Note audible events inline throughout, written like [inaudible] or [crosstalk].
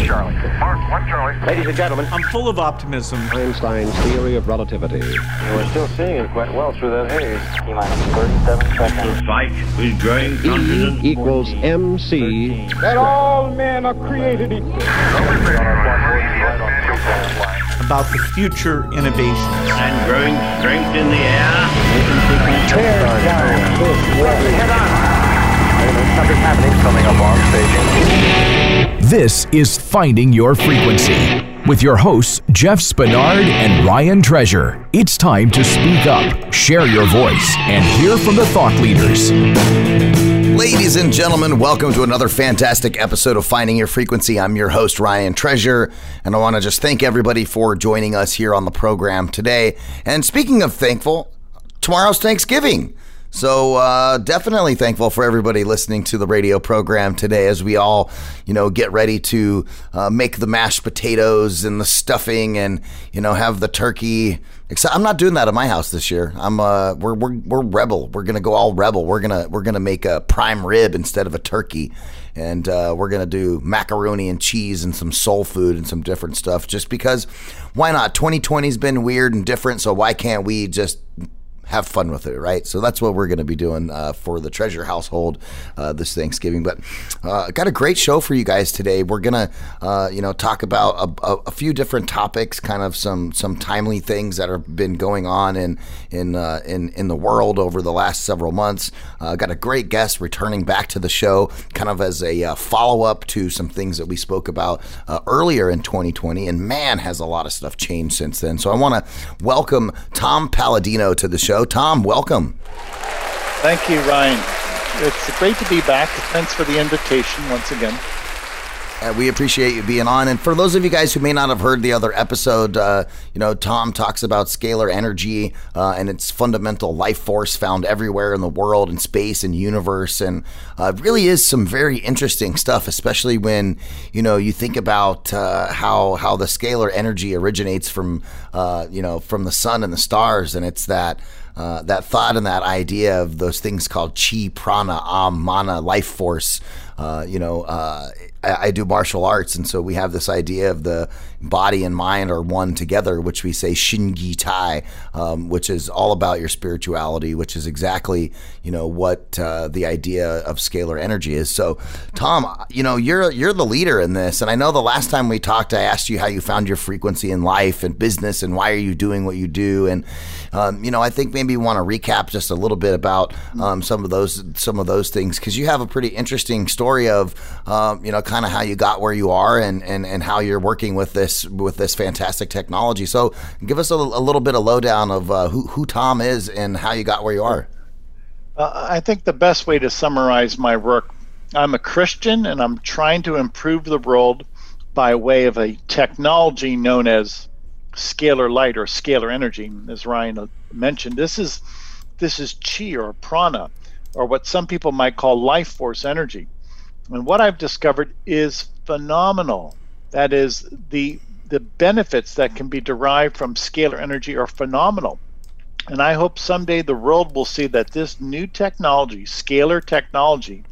One Charlie. Mark, one Charlie. Ladies and gentlemen, I'm full of optimism. Einstein's theory of relativity. We're still seeing it quite well through that haze. T minus 37 seconds. fight with growing confidence. E equals MC. that all men are created equal. About the future innovations. and growing strength in the air. Tear down this wall. Something's happening coming up on station. This is Finding Your Frequency with your hosts, Jeff Spinard and Ryan Treasure. It's time to speak up, share your voice, and hear from the thought leaders. Ladies and gentlemen, welcome to another fantastic episode of Finding Your Frequency. I'm your host, Ryan Treasure, and I want to just thank everybody for joining us here on the program today. And speaking of thankful, tomorrow's Thanksgiving. So uh, definitely thankful for everybody listening to the radio program today as we all, you know, get ready to uh, make the mashed potatoes and the stuffing and you know have the turkey. Except I'm not doing that at my house this year. I'm uh, we're we're we're rebel. We're gonna go all rebel. We're gonna we're gonna make a prime rib instead of a turkey, and uh, we're gonna do macaroni and cheese and some soul food and some different stuff. Just because, why not? 2020's been weird and different, so why can't we just have fun with it, right? So that's what we're going to be doing uh, for the Treasure household uh, this Thanksgiving. But uh, got a great show for you guys today. We're gonna, uh, you know, talk about a, a, a few different topics, kind of some some timely things that have been going on in in uh, in in the world over the last several months. Uh, got a great guest returning back to the show, kind of as a follow up to some things that we spoke about earlier in 2020. And man, has a lot of stuff changed since then. So I want to welcome Tom Paladino to the show. Tom, welcome. Thank you, Ryan. It's great to be back. Thanks for the invitation once again. Uh, we appreciate you being on. And for those of you guys who may not have heard the other episode, uh, you know, Tom talks about scalar energy uh, and its fundamental life force found everywhere in the world and space and universe. And uh, it really is some very interesting stuff, especially when, you know, you think about uh, how, how the scalar energy originates from, uh, you know, from the sun and the stars. And it's that. Uh, that thought and that idea of those things called chi, prana, am, mana, life force. Uh, you know, uh, I, do martial arts, and so we have this idea of the body and mind are one together, which we say shingi tai, um, which is all about your spirituality, which is exactly you know what uh, the idea of scalar energy is. So, Tom, you know you're you're the leader in this, and I know the last time we talked, I asked you how you found your frequency in life and business, and why are you doing what you do, and um, you know I think maybe you want to recap just a little bit about um, some of those some of those things because you have a pretty interesting story of um, you know kind of how you got where you are and, and and how you're working with this with this fantastic technology. So give us a, a little bit of lowdown of uh, who who Tom is and how you got where you are. Uh, I think the best way to summarize my work I'm a Christian and I'm trying to improve the world by way of a technology known as scalar light or scalar energy, as Ryan mentioned. This is this is chi or prana, or what some people might call life force energy. And what I've discovered is phenomenal. That is the the benefits that can be derived from scalar energy are phenomenal. And I hope someday the world will see that this new technology, scalar technology,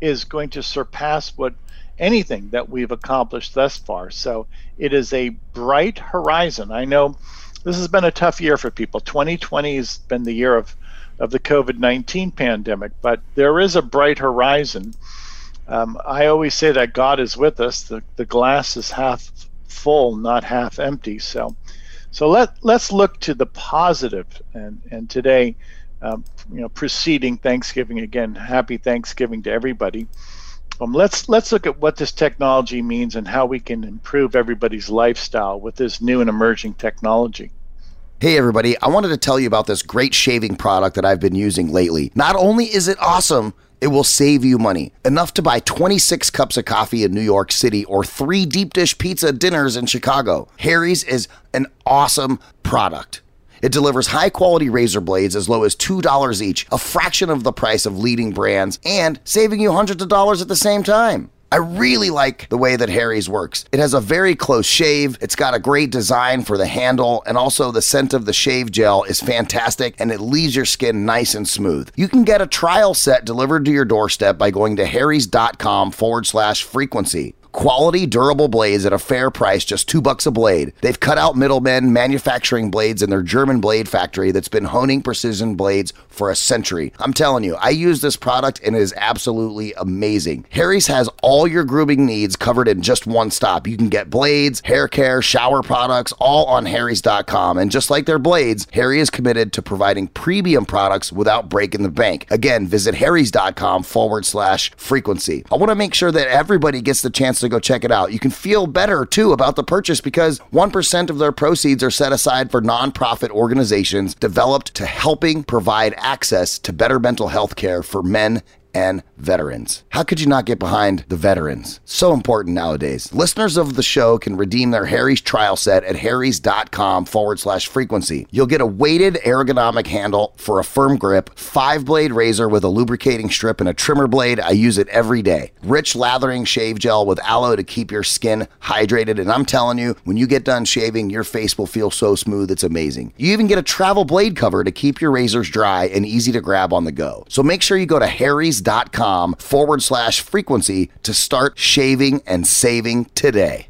is going to surpass what anything that we've accomplished thus far. So it is a bright horizon. I know this has been a tough year for people. 2020 has been the year of, of the COVID 19 pandemic, but there is a bright horizon. Um, I always say that God is with us. The, the glass is half full, not half empty. So, so let let's look to the positive. And and today, um, you know, preceding Thanksgiving again, happy Thanksgiving to everybody. Um, let's let's look at what this technology means and how we can improve everybody's lifestyle with this new and emerging technology. Hey, everybody, I wanted to tell you about this great shaving product that I've been using lately. Not only is it awesome, it will save you money. Enough to buy 26 cups of coffee in New York City or three deep dish pizza dinners in Chicago. Harry's is an awesome product. It delivers high quality razor blades as low as $2 each, a fraction of the price of leading brands, and saving you hundreds of dollars at the same time. I really like the way that Harry's works. It has a very close shave, it's got a great design for the handle, and also the scent of the shave gel is fantastic and it leaves your skin nice and smooth. You can get a trial set delivered to your doorstep by going to harrys.com forward slash frequency. Quality, durable blades at a fair price, just two bucks a blade. They've cut out middlemen manufacturing blades in their German blade factory that's been honing precision blades for a century. I'm telling you, I use this product and it is absolutely amazing. Harry's has all your grooming needs covered in just one stop. You can get blades, hair care, shower products, all on Harry's.com. And just like their blades, Harry is committed to providing premium products without breaking the bank. Again, visit Harry's.com forward slash frequency. I want to make sure that everybody gets the chance to go check it out. You can feel better too about the purchase because 1% of their proceeds are set aside for nonprofit organizations developed to helping provide access to better mental health care for men and veterans. How could you not get behind the veterans? So important nowadays. Listeners of the show can redeem their Harry's trial set at harrys.com forward slash frequency. You'll get a weighted ergonomic handle for a firm grip, five blade razor with a lubricating strip and a trimmer blade. I use it every day. Rich lathering shave gel with aloe to keep your skin hydrated. And I'm telling you, when you get done shaving, your face will feel so smooth. It's amazing. You even get a travel blade cover to keep your razors dry and easy to grab on the go. So make sure you go to harrys.com forward slash frequency to start shaving and saving today.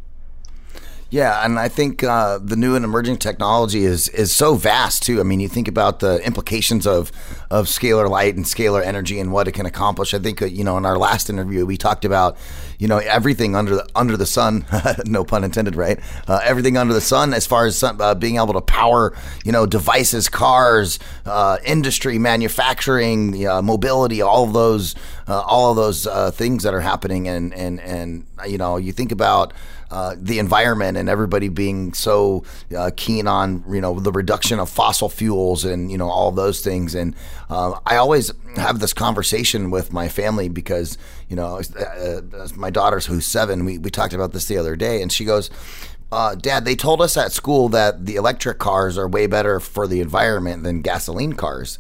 Yeah, and I think uh, the new and emerging technology is is so vast too. I mean, you think about the implications of of scalar light and scalar energy and what it can accomplish. I think uh, you know in our last interview we talked about you know everything under the under the sun, [laughs] no pun intended, right? Uh, everything under the sun as far as uh, being able to power you know devices, cars, uh, industry, manufacturing, mobility, all of those uh, all of those things that are happening, and and and you know you think about. Uh, the environment and everybody being so uh, keen on you know the reduction of fossil fuels and you know all those things and uh, I always have this conversation with my family because you know uh, my daughter's who's seven we, we talked about this the other day and she goes uh, Dad, they told us at school that the electric cars are way better for the environment than gasoline cars.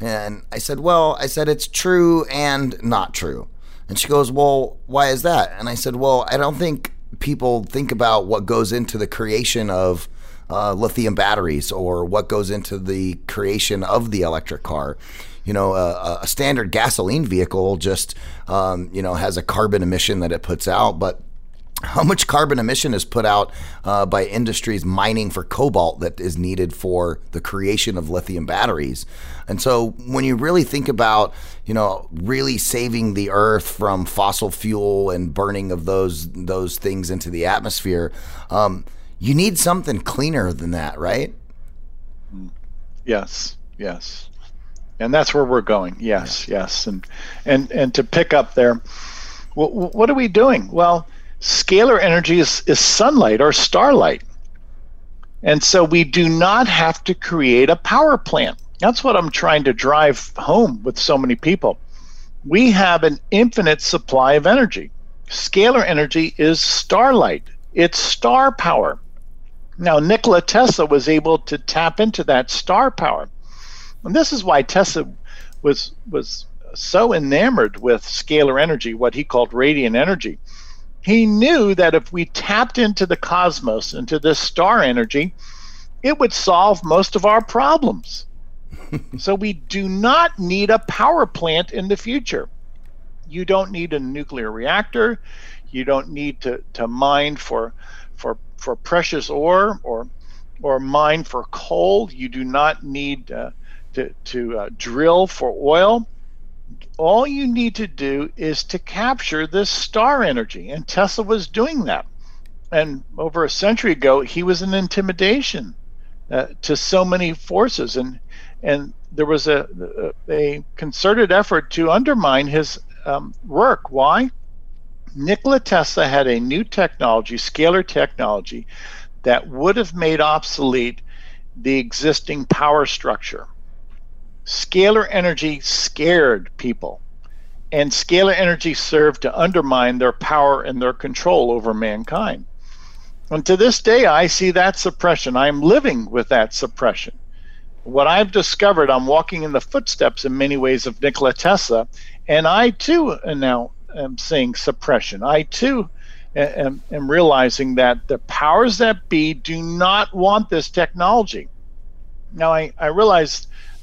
And I said, Well, I said, it's true and not true. And she goes, Well, why is that? And I said, Well, I don't think people think about what goes into the creation of uh, lithium batteries or what goes into the creation of the electric car. You know, a, a standard gasoline vehicle just, um, you know, has a carbon emission that it puts out, but how much carbon emission is put out uh, by industries mining for cobalt that is needed for the creation of lithium batteries. And so when you really think about, you know, really saving the earth from fossil fuel and burning of those those things into the atmosphere, um, you need something cleaner than that, right? Yes, yes. And that's where we're going. Yes, yeah. yes. And and and to pick up there, what, what are we doing? Well, scalar energy is, is sunlight or starlight. And so we do not have to create a power plant. That's what I'm trying to drive home with so many people. We have an infinite supply of energy. Scalar energy is starlight, it's star power. Now, Nikola Tesla was able to tap into that star power. And this is why Tesla was, was so enamored with scalar energy, what he called radiant energy he knew that if we tapped into the cosmos, into this star energy, it would solve most of our problems. [laughs] so we do not need a power plant in the future. You don't need a nuclear reactor. You don't need to, to mine for, for, for precious ore or, or mine for coal. You do not need uh, to, to uh, drill for oil all you need to do is to capture this star energy. And Tesla was doing that. And over a century ago, he was an intimidation uh, to so many forces. And, and there was a, a concerted effort to undermine his um, work. Why? Nikola Tesla had a new technology, scalar technology, that would have made obsolete the existing power structure scalar energy scared people, and scalar energy served to undermine their power and their control over mankind. And to this day, I see that suppression. I'm living with that suppression. What I've discovered, I'm walking in the footsteps in many ways of Nikola Tesla, and I too now am seeing suppression. I too am, am realizing that the powers that be do not want this technology. Now, I, I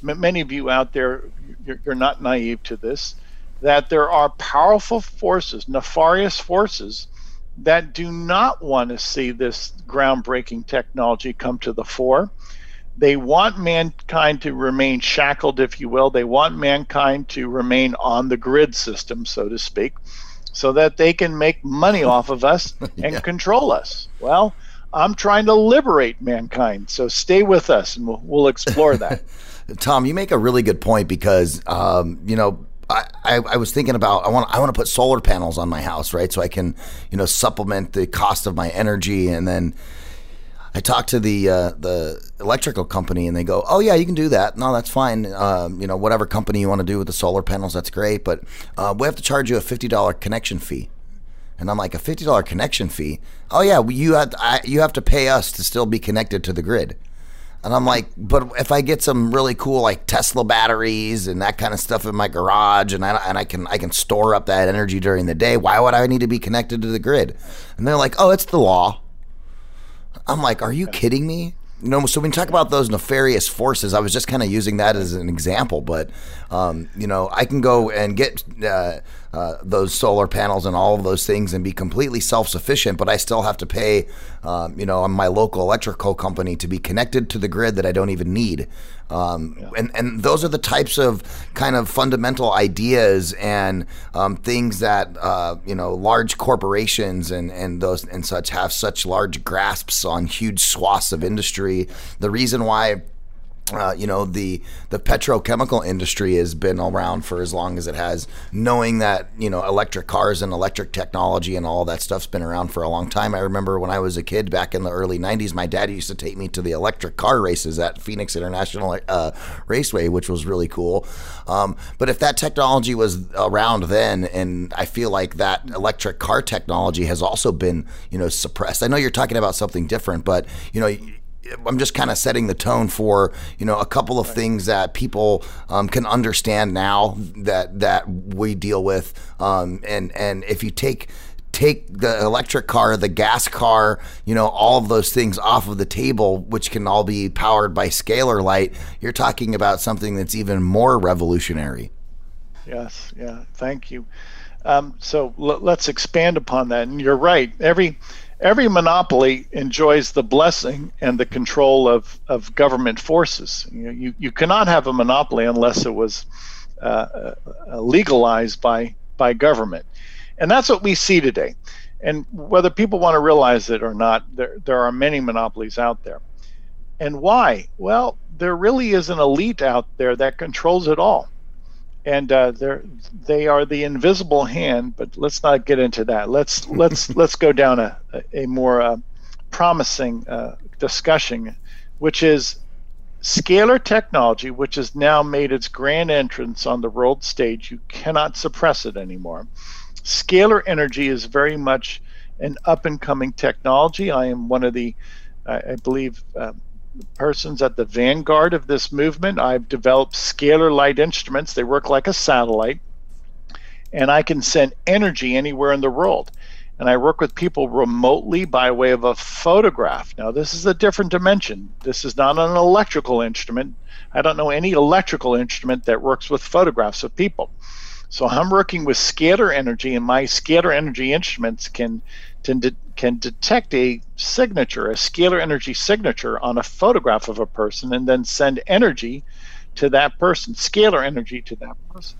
realize many of you out there, you're, you're not naive to this, that there are powerful forces, nefarious forces, that do not want to see this groundbreaking technology come to the fore. They want mankind to remain shackled, if you will. They want mankind to remain on the grid system, so to speak, so that they can make money [laughs] off of us and Yeah. control us. Well, I'm trying to liberate mankind, so stay with us and we'll, we'll explore that. [laughs] Tom, you make a really good point because um, you know I, I, I was thinking about I want I want to put solar panels on my house, right? So I can you know supplement the cost of my energy, and then I talked to the uh, the electrical company, and they go, "Oh yeah, you can do that. No, that's fine. Um, you know, whatever company you want to do with the solar panels, that's great. But uh, we have to charge you a fifty dollar connection fee." And I'm like, "A fifty dollar connection fee? Oh yeah, you have I, you have to pay us to still be connected to the grid." And I'm like, but if I get some really cool like Tesla batteries and that kind of stuff in my garage, and I and I can I can store up that energy during the day, why would I need to be connected to the grid? And they're like, oh, it's the law. I'm like, are you kidding me? Know, so when you talk about those nefarious forces, I was just kind of using that as an example. But um, you know, I can go and get uh, uh, those solar panels and all of those things and be completely self-sufficient, but I still have to pay, um, you know, my local electrical company to be connected to the grid that I don't even need. Um, and and those are the types of kind of fundamental ideas and um, things that uh, you know large corporations and and those and such have such large grasps on huge swaths of industry. The reason why uh, you know the the petrochemical industry has been around for as long as it has. Knowing that you know electric cars and electric technology and all that stuff's been around for a long time. I remember when i was a kid back in the early 90s my dad used to take me to the electric car races at phoenix international uh, raceway which was really cool. Um, but if that technology was around then and i feel like that electric car technology has also been you know suppressed. I know you're talking about something different but you know I'm just kind of setting the tone for you know a couple of things that people um, can understand now that that we deal with, um, and and if you take take the electric car, the gas car, you know, all of those things off of the table, which can all be powered by scalar light, you're talking about something that's even more revolutionary. Yes, yeah, thank you. Um, so l- let's expand upon that. And you're right. Every every monopoly enjoys the blessing and the control of, of government forces. You, know, you, you cannot have a monopoly unless it was uh, uh, legalized by by government, and that's what we see today. And whether people want to realize it or not, there there are many monopolies out there. And why? Well, there really is an elite out there that controls it all and uh, they're they are the invisible hand. But let's not get into that. Let's let's [laughs] let's go down a a more uh, promising uh, discussion, which is scalar technology, which has now made its grand entrance on the world stage. You cannot suppress it anymore. Scalar energy is very much an up and coming technology. I am one of the, I, I believe, uh, persons at the vanguard of this movement. I've developed scalar light instruments. They work like a satellite, and I can send energy anywhere in the world. And I work with people remotely by way of a photograph. Now, this is a different dimension. This is not an electrical instrument. I don't know any electrical instrument that works with photographs of people. So I'm working with scalar energy, and my scalar energy instruments can can, de- can detect a signature, a scalar energy signature on a photograph of a person, and then send energy to that person, scalar energy to that person.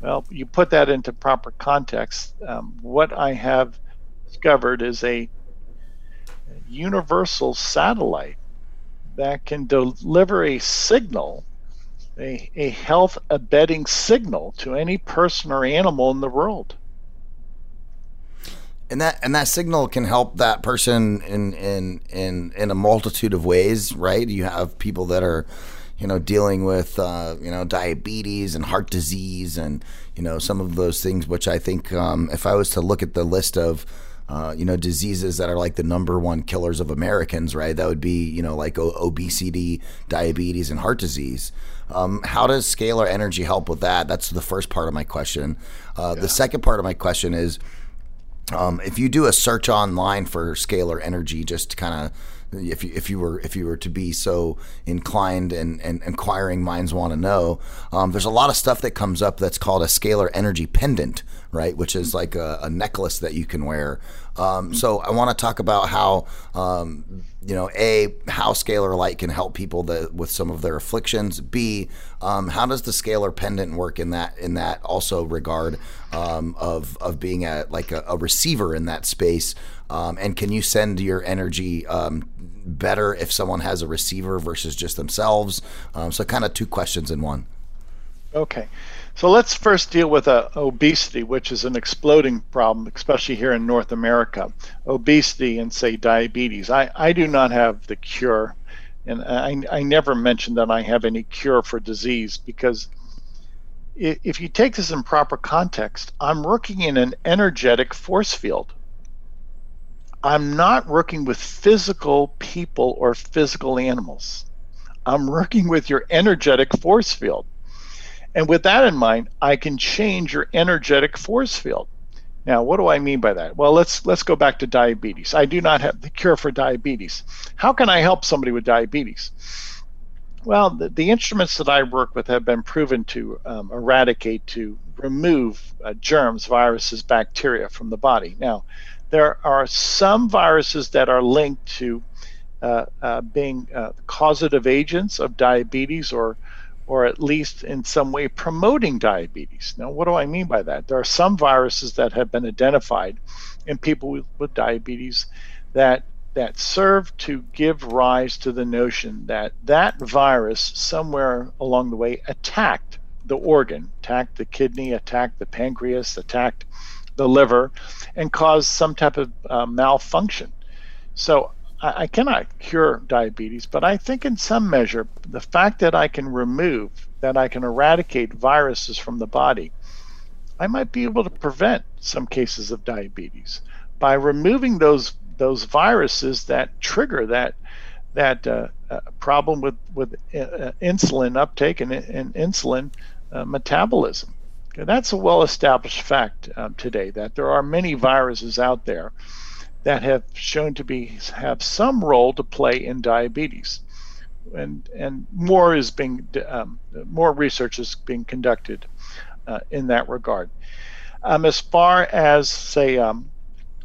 Well, you put that into proper context. Um, what I have discovered is a universal satellite that can deliver a signal a, a health abetting signal to any person or animal in the world. And that and that signal can help that person in in in in a multitude of ways, right? You have people that are, you know, dealing with uh, you know diabetes and heart disease and you know some of those things, which I think um, if I was to look at the list of uh, you know, diseases that are like the number one killers of Americans, right? That would be, you know, like o- obesity, diabetes, and heart disease. Um, how does scalar energy help with that? That's the first part of my question. Uh, yeah. The second part of my question is um, if you do a search online for scalar energy, just kind of if you if you were if you were to be so inclined and, and inquiring minds want to know, um, there's a lot of stuff that comes up that's called a scalar energy pendant, right? Which is like a, a necklace that you can wear. Um, so I want to talk about how, um, you know, a how scalar light can help people that, with some of their afflictions. B, um, how does the scalar pendant work in that in that also regard um, of of being a like a, a receiver in that space? Um, and can you send your energy um, better if someone has a receiver versus just themselves? so kind of two questions in one. Okay. So let's first deal with uh, obesity, which is an exploding problem, especially here in North America. Obesity and, say, diabetes. I, I do not have the cure. And I, I never mention that I have any cure for disease because if you take this in proper context, I'm working in an energetic force field. I'm not working with physical people or physical animals. I'm working with your energetic force field. And with that in mind, I can change your energetic force field. Now, what do I mean by that? Well, let's let's go back to diabetes. I do not have the cure for diabetes. How can I help somebody with diabetes? Well, the, the instruments that I work with have been proven to um, eradicate, to remove uh, germs, viruses, bacteria from the body. Now, there are some viruses that are linked to uh, uh, being uh, causative agents of diabetes or or at least in some way promoting diabetes. Now, what do I mean by that? There are some viruses that have been identified in people with, with diabetes that that serve to give rise to the notion that that virus somewhere along the way attacked the organ, attacked the kidney, attacked the pancreas, attacked the liver, and caused some type of uh, malfunction. So I, I cannot cure diabetes, but I think in some measure, the fact that I can remove, that I can eradicate viruses from the body, I might be able to prevent some cases of diabetes by removing those those viruses that trigger that that uh, uh, problem with with uh, insulin uptake and, and insulin uh, metabolism. That's a well established fact um, today that there are many viruses out there that have shown to be have some role to play in diabetes, and and more is being um, more research is being conducted uh, in that regard. Um, as far as say um,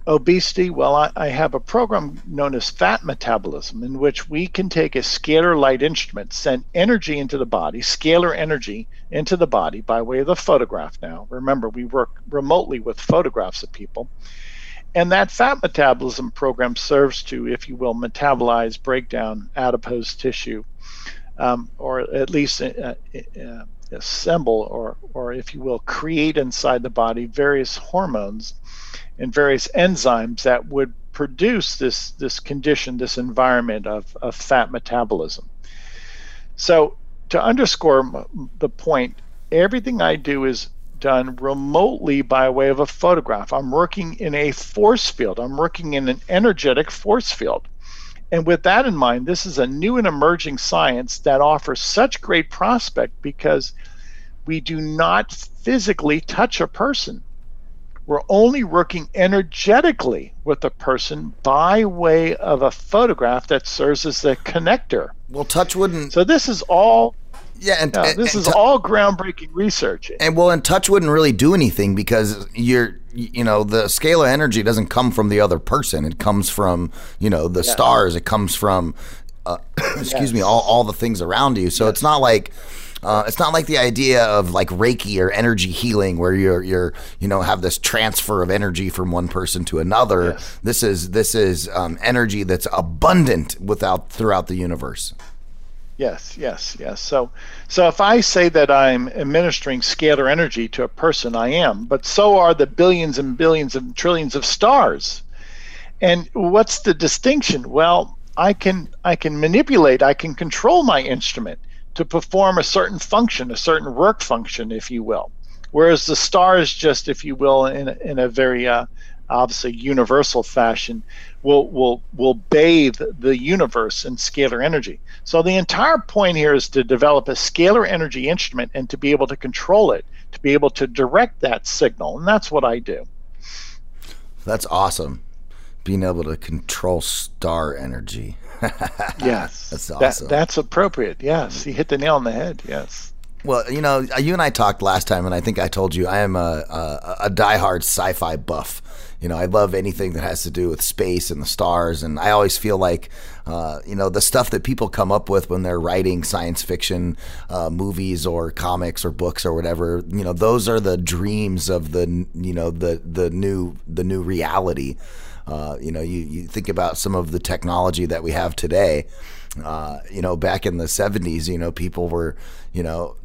obesity, well, I, I, have a program known as fat metabolism, in which we can take a scalar light instrument, send energy into the body, scalar energy into the body by way of the photograph. Now, remember, we work remotely with photographs of people and that fat metabolism program serves to, if you will, metabolize, break down adipose tissue, um, or at least uh, uh, assemble, or, or if you will, create inside the body various hormones and various enzymes that would produce this, this condition, this environment of, of fat metabolism. So, to underscore the point, everything I do is done remotely by way of a photograph. I'm working in a force field, I'm working in an energetic force field. And with that in mind, this is a new and emerging science that offers such great prospect because we do not physically touch a person. We're only working energetically with a person by way of a photograph that serves as a connector. Well, touch wouldn't. So this is all yeah, and, no, this and is all groundbreaking research. And well, and touch wouldn't really do anything because you're, you know, the scalar energy doesn't come from the other person. It comes from, you know, the yeah. stars. It comes from, uh, [coughs] excuse yes. me, all, all the things around you. So yes. it's not like. Uh, it's not like the idea of like Reiki or energy healing, where you're you're you know have this transfer of energy from one person to another. Yes. This is this is um, energy that's abundant without throughout the universe. Yes, yes, yes. So, so if I say that I'm administering scalar energy to a person, I am, but so are the billions and billions and trillions of stars. And what's the distinction? Well, I can I can manipulate, I can control my instrument to perform a certain function, a certain work function, if you will. Whereas the stars just, if you will, in in a very uh, obviously universal fashion, will will will bathe the universe in scalar energy. So the entire point here is to develop a scalar energy instrument and to be able to control it, to be able to direct that signal, and that's what I do. That's awesome. Being able to control star energy. [laughs] yes. That's awesome. That, that's appropriate. Yes. You hit the nail on the head. Yes. Well, you know, you and I talked last time, and I think I told you I am a, a, a diehard sci-fi buff. You know, I love anything that has to do with space and the stars, and I always feel like, uh, you know, the stuff that people come up with when they're writing science fiction uh, movies or comics or books or whatever. You know, those are the dreams of the, you know, the the new the new reality. Uh, you know, you, you think about some of the technology that we have today. Uh, you know, back in the 70s, you know, people were, you know,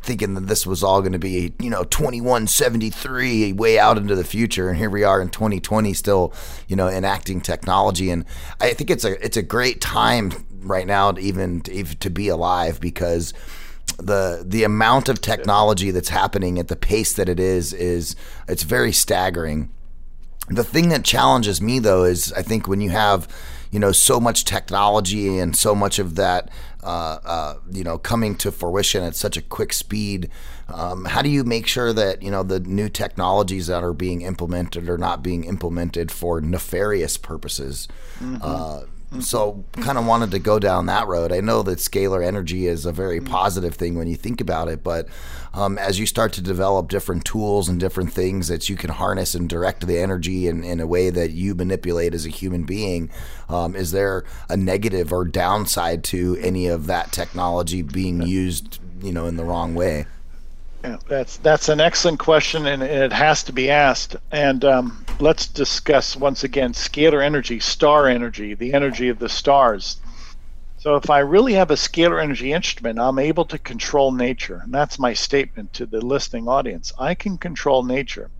thinking that this was all going to be, you know, 2173 way out into the future. And here we are in 2020 still, you know, enacting technology. And I think it's a, it's a great time right now to even, to, to be alive because the the amount of technology that's happening at the pace that it is is it's very staggering. The thing that challenges me though is I think when you have you know so much technology and so much of that uh, uh, you know coming to fruition at such a quick speed. Um, how do you make sure that you know the new technologies that are being implemented are not being implemented for nefarious purposes? Mm-hmm. Uh, so kind of wanted to go down that road. I know that scalar energy is a very mm-hmm. positive thing when you think about it, but um, as you start to develop different tools and different things that you can harness and direct the energy in, in a way that you manipulate as a human being, um, is there a negative or downside to any of that technology being used, you know, in the wrong way? That's that's an excellent question, and it has to be asked. And um, let's discuss once again scalar energy, star energy, the energy of the stars. So if I really have a scalar energy instrument, I'm able to control nature. And that's my statement to the listening audience. I can control nature.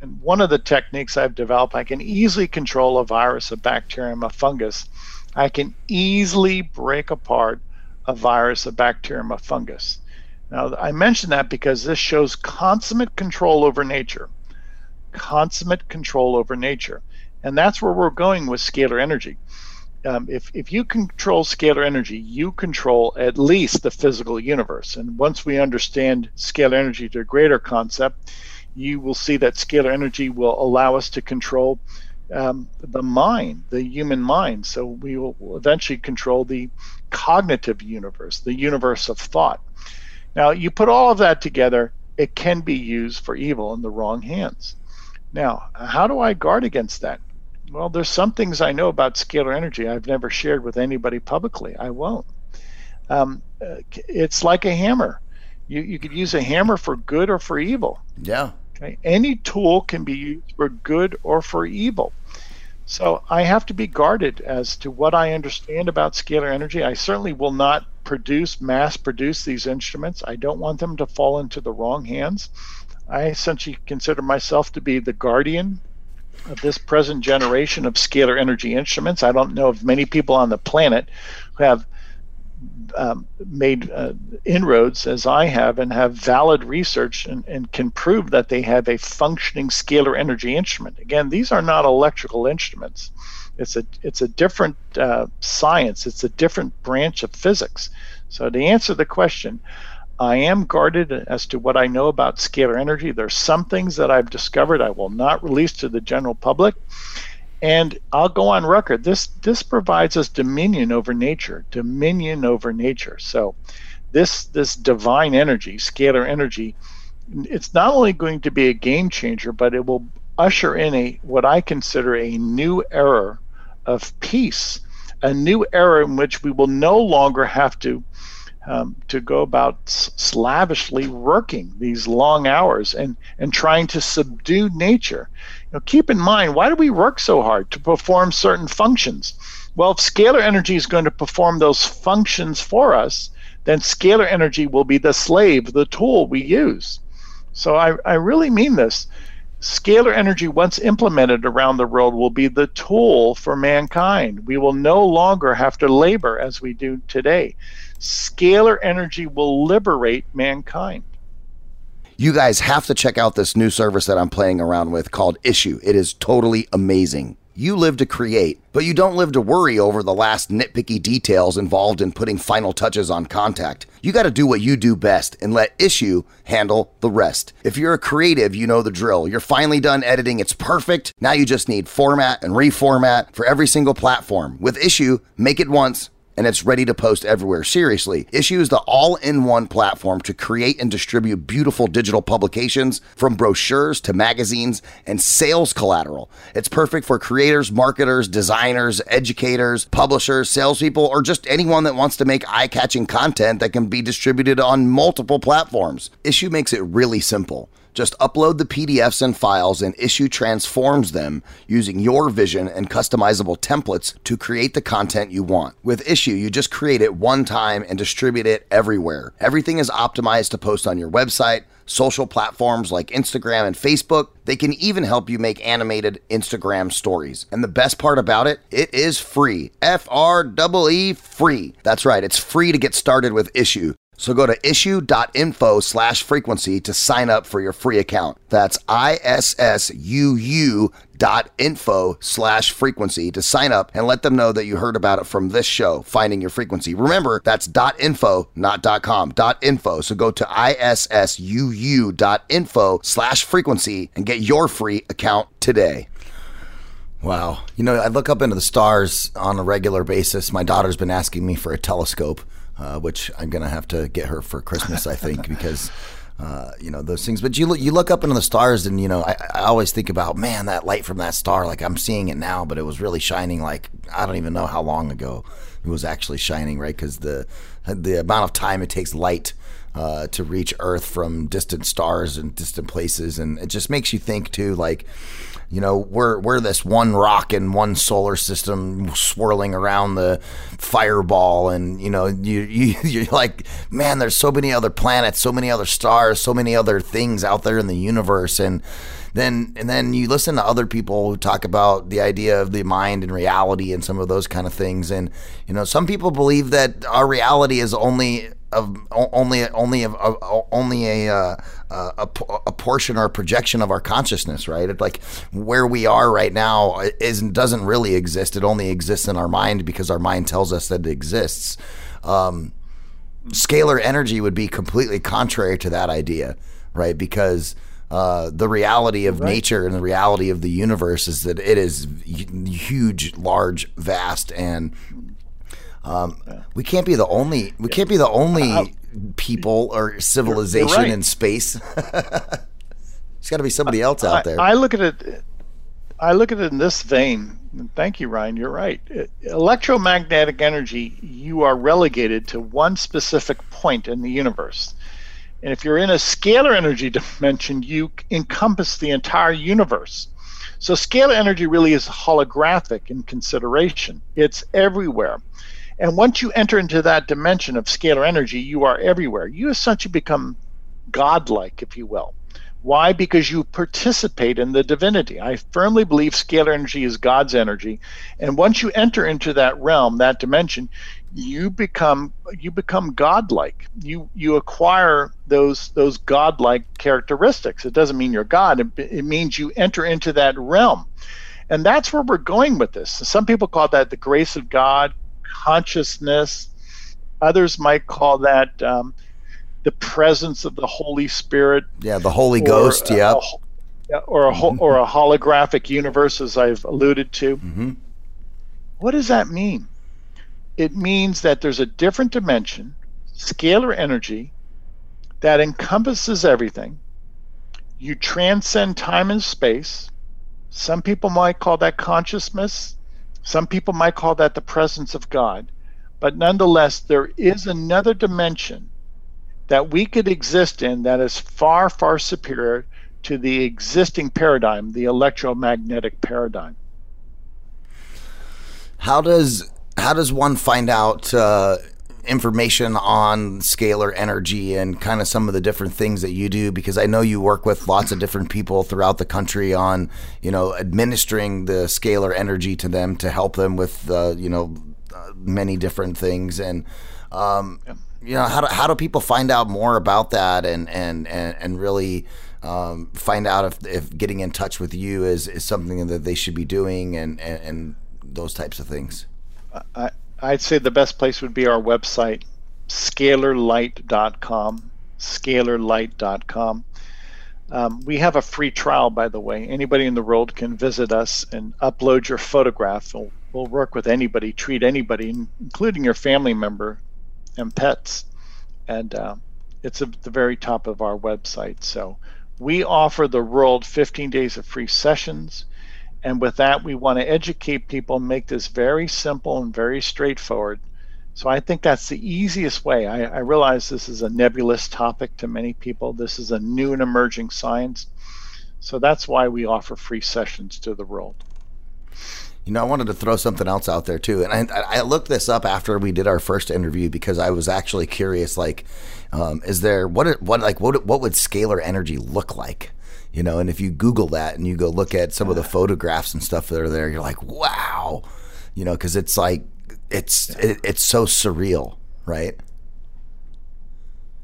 And one of the techniques I've developed, I can easily control a virus, a bacterium, a fungus. I can easily break apart a virus, a bacterium, a fungus. Now, I mention that because this shows consummate control over nature. Consummate control over nature. And that's where we're going with scalar energy um, if, if you control scalar energy, you control at least the physical universe. And once we understand scalar energy to a greater concept, you will see that scalar energy will allow us to control um, the mind, the human mind. So we will eventually control the cognitive universe, the universe of thought. Now, you put all of that together, it can be used for evil in the wrong hands. Now, how do I guard against that? Well, there's some things I know about scalar energy I've never shared with anybody publicly. I won't. Um, uh, it's like a hammer. You, you could use a hammer for good or for evil. Yeah. Okay. Any tool can be used for good or for evil. So I have to be guarded as to what I understand about scalar energy. I certainly will not produce, mass produce these instruments. I don't want them to fall into the wrong hands. I essentially consider myself to be the guardian of this present generation of scalar energy instruments. I don't know of many people on the planet who have um, made uh, inroads as I have and have valid research and, and, can prove that they have a functioning scalar energy instrument. Again, these are not electrical instruments. It's a it's a different uh, science. It's a different branch of physics. So to answer the question, I am guarded as to what I know about scalar energy. There's some things that I've discovered I will not release to the general public. And I'll go on record. This this provides us dominion over nature, dominion over nature. So this this divine energy, scalar energy, it's not only going to be a game changer, but it will usher in a what I consider a new era of peace, a new era in which we will no longer have to um, to go about slavishly working these long hours and, and trying to subdue nature. You know, keep in mind, why do we work so hard to perform certain functions? Well, if scalar energy is going to perform those functions for us, then scalar energy will be the slave, the tool we use. So I, I really mean this. Scalar energy, once implemented around the world, will be the tool for mankind. We will no longer have to labor as we do today scalar energy will liberate mankind. You guys have to check out this new service that I'm playing around with called Issuu. It is totally amazing. You live to create, but you don't live to worry over the last nitpicky details involved in putting final touches on contact. You got to do what you do best and let issuu handle the rest. If you're a creative, you know the drill. You're finally done editing, it's perfect. Now you just need format and reformat for every single platform. With issuu, make it once and it's ready to post everywhere. Seriously, Issuu is the all in one platform to create and distribute beautiful digital publications from brochures to magazines and sales collateral. It's perfect for creators, marketers, designers, educators, publishers, salespeople, or just anyone that wants to make eye catching content that can be distributed on multiple platforms. Issuu makes it really simple. Just upload the PDFs and files, and issuu transforms them using your vision and customizable templates to create the content you want. With issuu, you just create it one time and distribute it everywhere. Everything is optimized to post on your website, social platforms like Instagram and Facebook. They can even help you make animated Instagram stories. And the best part about it, it is free. F R E E free. That's right, it's free to get started with Issuu. So go to issuu.info slash frequency to sign up for your free account. That's ISSUU dot info slash frequency to sign up and let them know that you heard about it from this show, Finding Your Frequency. Remember, that's dot info, not dot com, dot info. So go to ISSUU dot info slash frequency and get your free account today. Wow. You know, I look up into the stars on a regular basis. My daughter's been asking me for a telescope uh, which I'm gonna have to get her for Christmas, I think, because. Uh, you know those things, but you look you look up into the stars, and you know I, I always think about man that light from that star. Like I'm seeing it now, but it was really shining. Like I don't even know how long ago it was actually shining, right? Because the the amount of time it takes light uh, to reach Earth from distant stars and distant places, and it just makes you think too, like you know we're we're this one rock in one solar system swirling around the fireball and you know you, you [laughs] you're like man there's so many other planets so many other stars so many other things out there in the universe. And then and then you listen to other people who talk about the idea of the mind and reality and some of those kind of things. And you know some people believe that our reality is only of only only of, only a, uh, a a portion or a projection of our consciousness, right? It, like where we are right now is doesn't really exist. It only exists in our mind because our mind tells us that it exists. Um, scalar energy would be completely contrary to that idea, right? Because uh, the reality of right. nature and the reality of the universe is that it is huge, large, vast, and um, we can't be the only. We can't be the only people or civilization right. in space. [laughs] There's got to be somebody else out there. I, I look at it. I look at it in this vein. Thank you, Ryan. You're right. Electromagnetic energy, you are relegated to one specific point in the universe. And if you're in a scalar energy [laughs] dimension, you encompass the entire universe. So scalar energy really is holographic in consideration. It's everywhere. And once you enter into that dimension of scalar energy, you are everywhere. You essentially become godlike, if you will. Why? Because you participate in the divinity. I firmly believe scalar energy is God's energy, and once you enter into that realm, that dimension, you become you become godlike. You you acquire those those godlike characteristics. It doesn't mean you're God. It, it means you enter into that realm, and that's where we're going with this. Some people call that the grace of God, consciousness. Others might call that um, the presence of the Holy Spirit. Yeah, the Holy Ghost. Yeah. Or a or a holographic universe, as I've alluded to. Mm-hmm. What does that mean? It means that there's a different dimension, scalar energy, that encompasses everything. You transcend time and space. Some people might call that consciousness. Some people might call that the presence of God. But nonetheless, there is another dimension that we could exist in that is far, far superior to the existing paradigm, the electromagnetic paradigm. How does how does one find out uh, information on scalar energy and kind of some of the different things that you do because I know you work with lots of different people throughout the country on you know administering the scalar energy to them to help them with uh, you know uh, many different things and um, yeah. you know how do, how do people find out more about that and and and, and really um, find out if, if getting in touch with you is, is something that they should be doing and, and, and those types of things I, I'd say the best place would be our website, scalarlight.com. Scalarlight.com. Um, we have a free trial, by the way. Anybody in the world can visit us and upload your photograph. We'll will work with anybody, treat anybody, including your family member and pets. And uh, it's at the very top of our website. So we offer the world 15 days of free sessions. And with that, we want to educate people make this very simple and very straightforward. So I think that's the easiest way. I, I realize this is a nebulous topic to many people. This is a new and emerging science. So that's why we offer free sessions to the world. You know, I wanted to throw something else out there too, and I, I looked this up after we did our first interview because I was actually curious. Like, um, is there what what like what what would scalar energy look like? You know, and if you Google that and you go look at some of the photographs and stuff that are there, you're like, wow, you know, because it's like it's it, it's so surreal, right?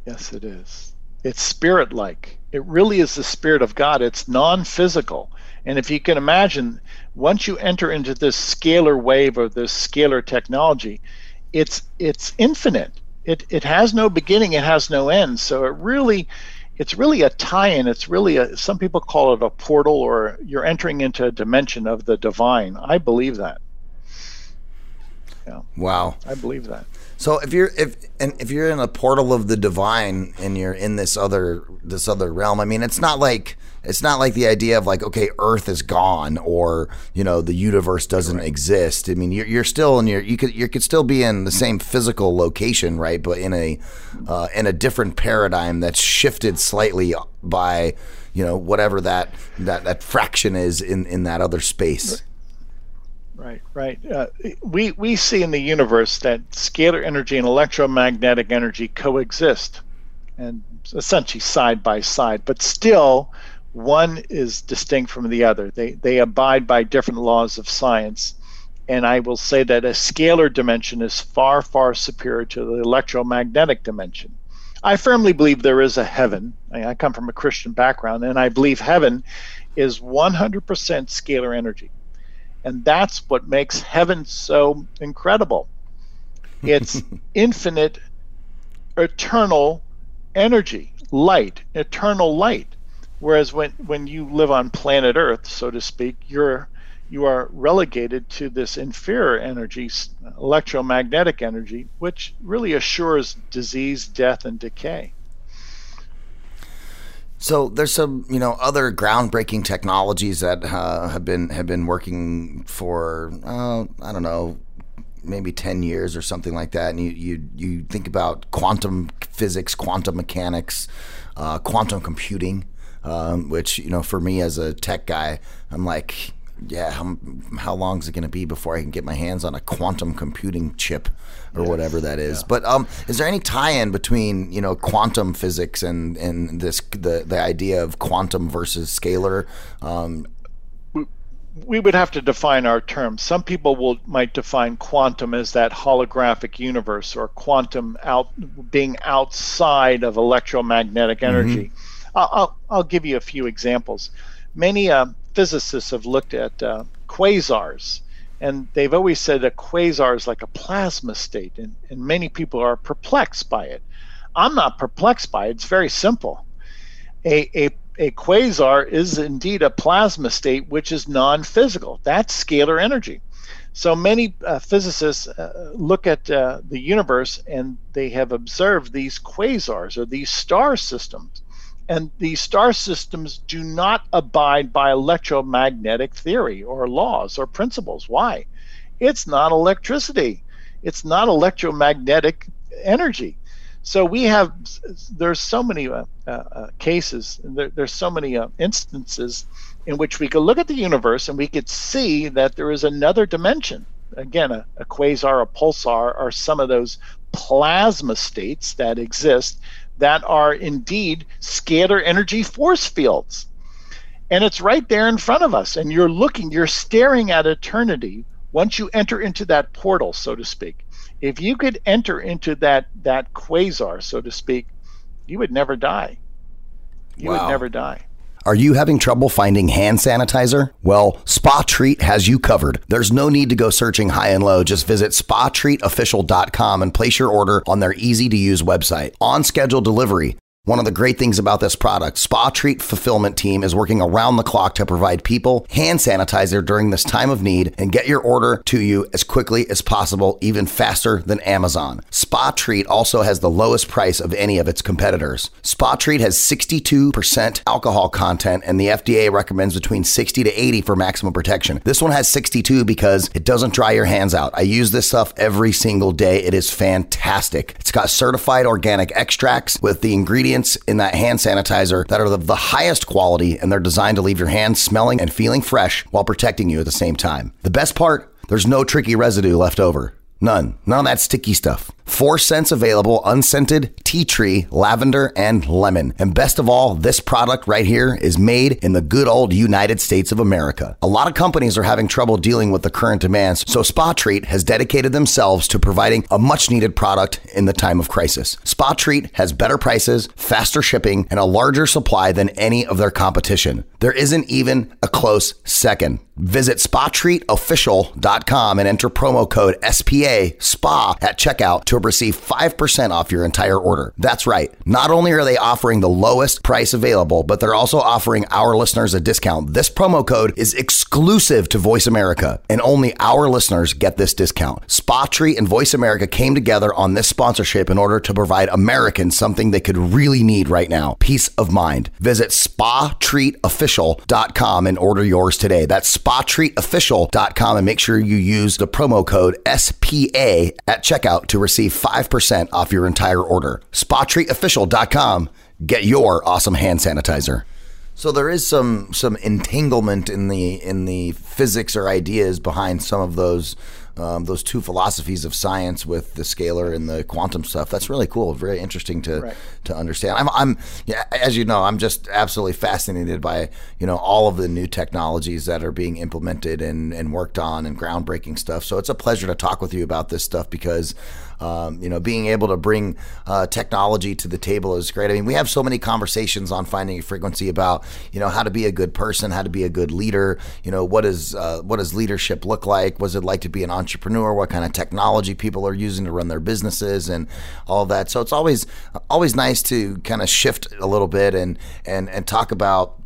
Yes, it is. It's spirit like. It really is the spirit of God. It's non physical. And if you can imagine, once you enter into this scalar wave or this scalar technology, it's it's infinite. It it has no beginning, it has no end. So it really it's really a tie-in. It's really a some people call it a portal or you're entering into a dimension of the divine. I believe that. Yeah. Wow. I believe that. So if you're if and if you're in a portal of the divine and you're in this other this other realm, I mean, it's not like it's not like the idea of like okay, Earth is gone or you know the universe doesn't right. exist. I mean, you're, you're still in your you could you could still be in the same physical location, right? But in a uh, in a different paradigm that's shifted slightly by you know whatever that that that fraction is in in that other space. Right, right. Uh, we we see in the universe that scalar energy and electromagnetic energy coexist, and essentially side by side. But still, one is distinct from the other. They they abide by different laws of science, and I will say that a scalar dimension is far far superior to the electromagnetic dimension. I firmly believe there is a heaven. I, I come from a Christian background, and I believe heaven is 100% scalar energy and that's what makes heaven so incredible. It's [laughs] infinite, eternal energy, light, eternal light. Whereas when, when you live on planet Earth, so to speak, you're you are relegated to this inferior energy, electromagnetic energy, which really assures disease, death, and decay. So there's some, you know, other groundbreaking technologies that uh, have been have been working for uh, I don't know, maybe ten years or something like that. And you you you think about quantum physics, quantum mechanics, uh, quantum computing, um, which you know, for me as a tech guy, I'm like, yeah, how, how long is it going to be before I can get my hands on a quantum computing chip or yes. whatever that is? Yeah. But um, is there any tie-in between you know quantum physics and and this the the idea of quantum versus scalar? Um, we would have to define our terms. Some people will might define quantum as that holographic universe or quantum out being outside of electromagnetic energy. Mm-hmm. I'll, I'll, give you a few examples. Many uh, physicists have looked at uh, quasars, and they've always said a quasar is like a plasma state, and, and many people are perplexed by it. I'm not perplexed by it. It's very simple. A, a, a quasar is indeed a plasma state which is non physical. That's scalar energy. So many uh, physicists uh, look at uh, the universe and they have observed these quasars or these star systems and these star systems do not abide by electromagnetic theory or laws or principles. Why? It's not electricity. It's not electromagnetic energy. So we have there's so many uh, uh, cases, there, there's so many uh, instances in which we could look at the universe and we could see that there is another dimension. Again, a, a quasar, a pulsar are some of those plasma states that exist that are indeed scalar energy force fields. And it's right there in front of us. And you're looking, you're staring at eternity once you enter into that portal, so to speak. If you could enter into that that quasar, so to speak, you would never die. You wow. would never die. Are you having trouble finding hand sanitizer? Well, Spa Treat has you covered. There's no need to go searching high and low. Just visit spatreatofficial.com and place your order on their easy to use website. On schedule delivery One of the great things about this product, Spa Treat Fulfillment Team is working around the clock to provide people hand sanitizer during this time of need and get your order to you as quickly as possible, even faster than Amazon. Spa Treat also has the lowest price of any of its competitors. Spa Treat has 62% alcohol content and the FDA recommends between 60 to 80 for maximum protection. This one has 62 because it doesn't dry your hands out. I use this stuff every single day. It is fantastic. It's got certified organic extracts with the ingredients in that hand sanitizer that are of the highest quality and they're designed to leave your hands smelling and feeling fresh while protecting you at the same time. The best part, there's no tricky residue left over. None. None of that sticky stuff. Four scents available unscented, tea tree, lavender, and lemon. And best of all, this product right here is made in the good old United States of America. A lot of companies are having trouble dealing with the current demands, so Spa Treat has dedicated themselves to providing a much needed product in the time of crisis. Spa Treat has better prices, faster shipping, and a larger supply than any of their competition. There isn't even a close second. Visit SpaTreatOfficial.com and enter promo code SPA SPA at checkout to receive 5% off your entire order. That's right. Not only are they offering the lowest price available, but they're also offering our listeners a discount. This promo code is exclusive to Voice America, and only our listeners get this discount. Spa Treat and Voice America came together on this sponsorship in order to provide Americans something they could really need right now peace of mind. Visit SpaTreatOfficial.com and order yours today. That's SpaTreatOfficial.com and make sure you use the promo code SPA at checkout to receive 5% off your entire order. SpaTreatOfficial.com. Get your awesome hand sanitizer. So there is some some entanglement in the in the physics or ideas behind some of those um, those two philosophies of science with the scalar and the quantum stuff. That's really cool. Very interesting to right. to understand. I'm, I'm yeah, as you know, I'm just absolutely fascinated by you know all of the new technologies that are being implemented and, and worked on and groundbreaking stuff. So it's a pleasure to talk with you about this stuff because um, you know, being able to bring uh, technology to the table is great. I mean, we have so many conversations on finding a frequency about, you know, how to be a good person, how to be a good leader. You know, what is uh, what does leadership look like? What's it like to be an entrepreneur? Entrepreneur, what kind of technology people are using to run their businesses and all that. So it's always always nice to kind of shift a little bit and and and talk about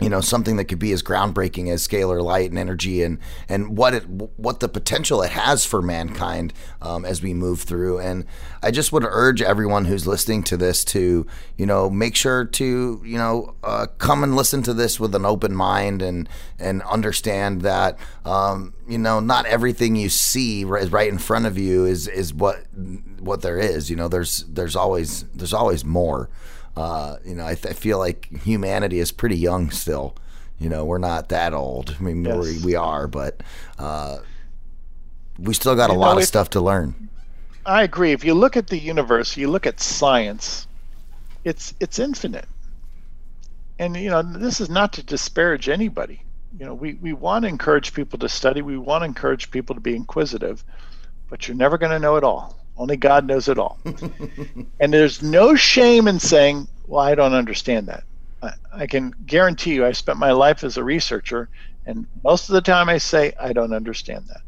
you know something that could be as groundbreaking as scalar light and energy and and what it what the potential it has for mankind um, as we move through. And I just would urge everyone who's listening to this to you know make sure to you know uh, come and listen to this with an open mind and and understand that um, you know not everything you see right, right in front of you is is what what there is. You know there's there's always there's always more uh, you know, I, th- I, feel like humanity is pretty young still. You know, we're not that old. I mean, yes. we, we are, but uh, we still got you a lot know, of stuff to learn. I agree. If you look at the universe, you look at science, it's it's infinite. And you know, this is not to disparage anybody. You know, we, we want to encourage people to study. We want to encourage people to be inquisitive, but you're never going to know it all. Only God knows it all. [laughs] and there's no shame in saying, well, I don't understand that. I, I, can guarantee you, I spent my life as a researcher, and most of the time I say, I don't understand that.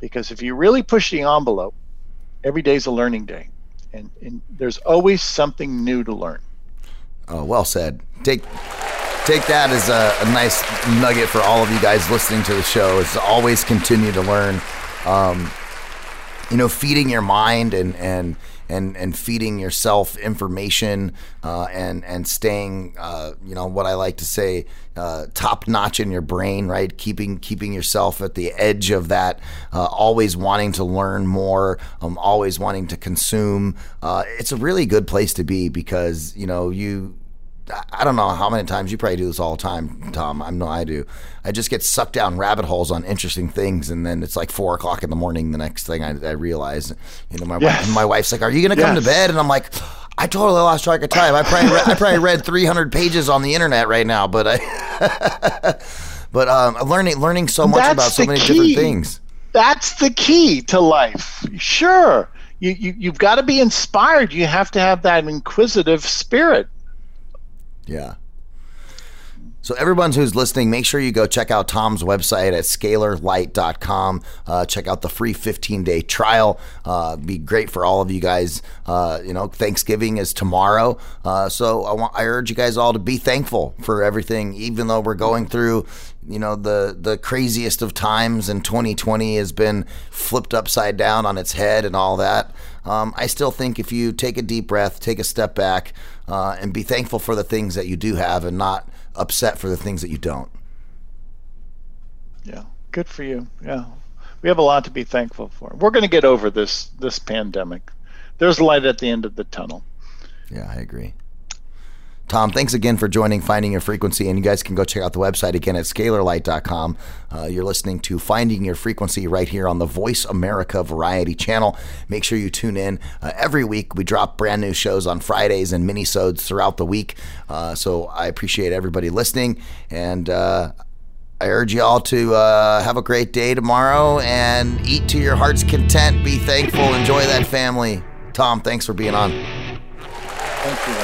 Because if you really push the envelope, every day's a learning day. And, and there's always something new to learn. Oh, well said. Take take that as a, a, nice nugget for all of you guys listening to the show. Is always continue to learn. Um, you know, feeding your mind and and and and feeding yourself information uh, and and staying, uh, you know, what I like to say, uh, top notch in your brain, right? Keeping keeping yourself at the edge of that, uh, always wanting to learn more, um, always wanting to consume. Uh, it's a really good place to be because you know you I don't know how many times you probably do this all the time, Tom. I know I do. I just get sucked down rabbit holes on interesting things, and then it's like four o'clock in the morning. The next thing I, I realize, you know, my yes. wife, my wife's like, "Are you going to come yes. to bed?" And I'm like, "I totally lost track of time. I probably re- I probably read 300 pages on the internet right now, but I, [laughs] but um, learning learning so much That's about so many key. different things. That's the key to life. Sure, you, you you've got to be inspired. You have to have that inquisitive spirit yeah. So, everyone who's listening, make sure you go check out Tom's website at scalarlight.com. Uh, check out the free 15 day trial. Uh, be great for all of you guys. Uh, you know, Thanksgiving is tomorrow. Uh, so, I, want, I urge you guys all to be thankful for everything, even though we're going through you know the the craziest of times and 2020 has been flipped upside down on its head and all that um, i still think if you take a deep breath take a step back uh, and be thankful for the things that you do have and not upset for the things that you don't Yeah, good for you. Yeah, we have a lot to be thankful for. We're going to get over this this pandemic. There's light at the end of the tunnel. yeah i agree Tom, thanks again for joining Finding Your Frequency. And you guys can go check out the website again at scalarlight.com. Uh, you're listening to Finding Your Frequency right here on the Voice America Variety channel. Make sure you tune in uh, every week. We drop brand new shows on Fridays and mini-sodes throughout the week. Uh, so I appreciate everybody listening. And uh, I urge you all to uh, have a great day tomorrow and eat to your heart's content. Be thankful. Enjoy that family. Tom, thanks for being on. Thank you.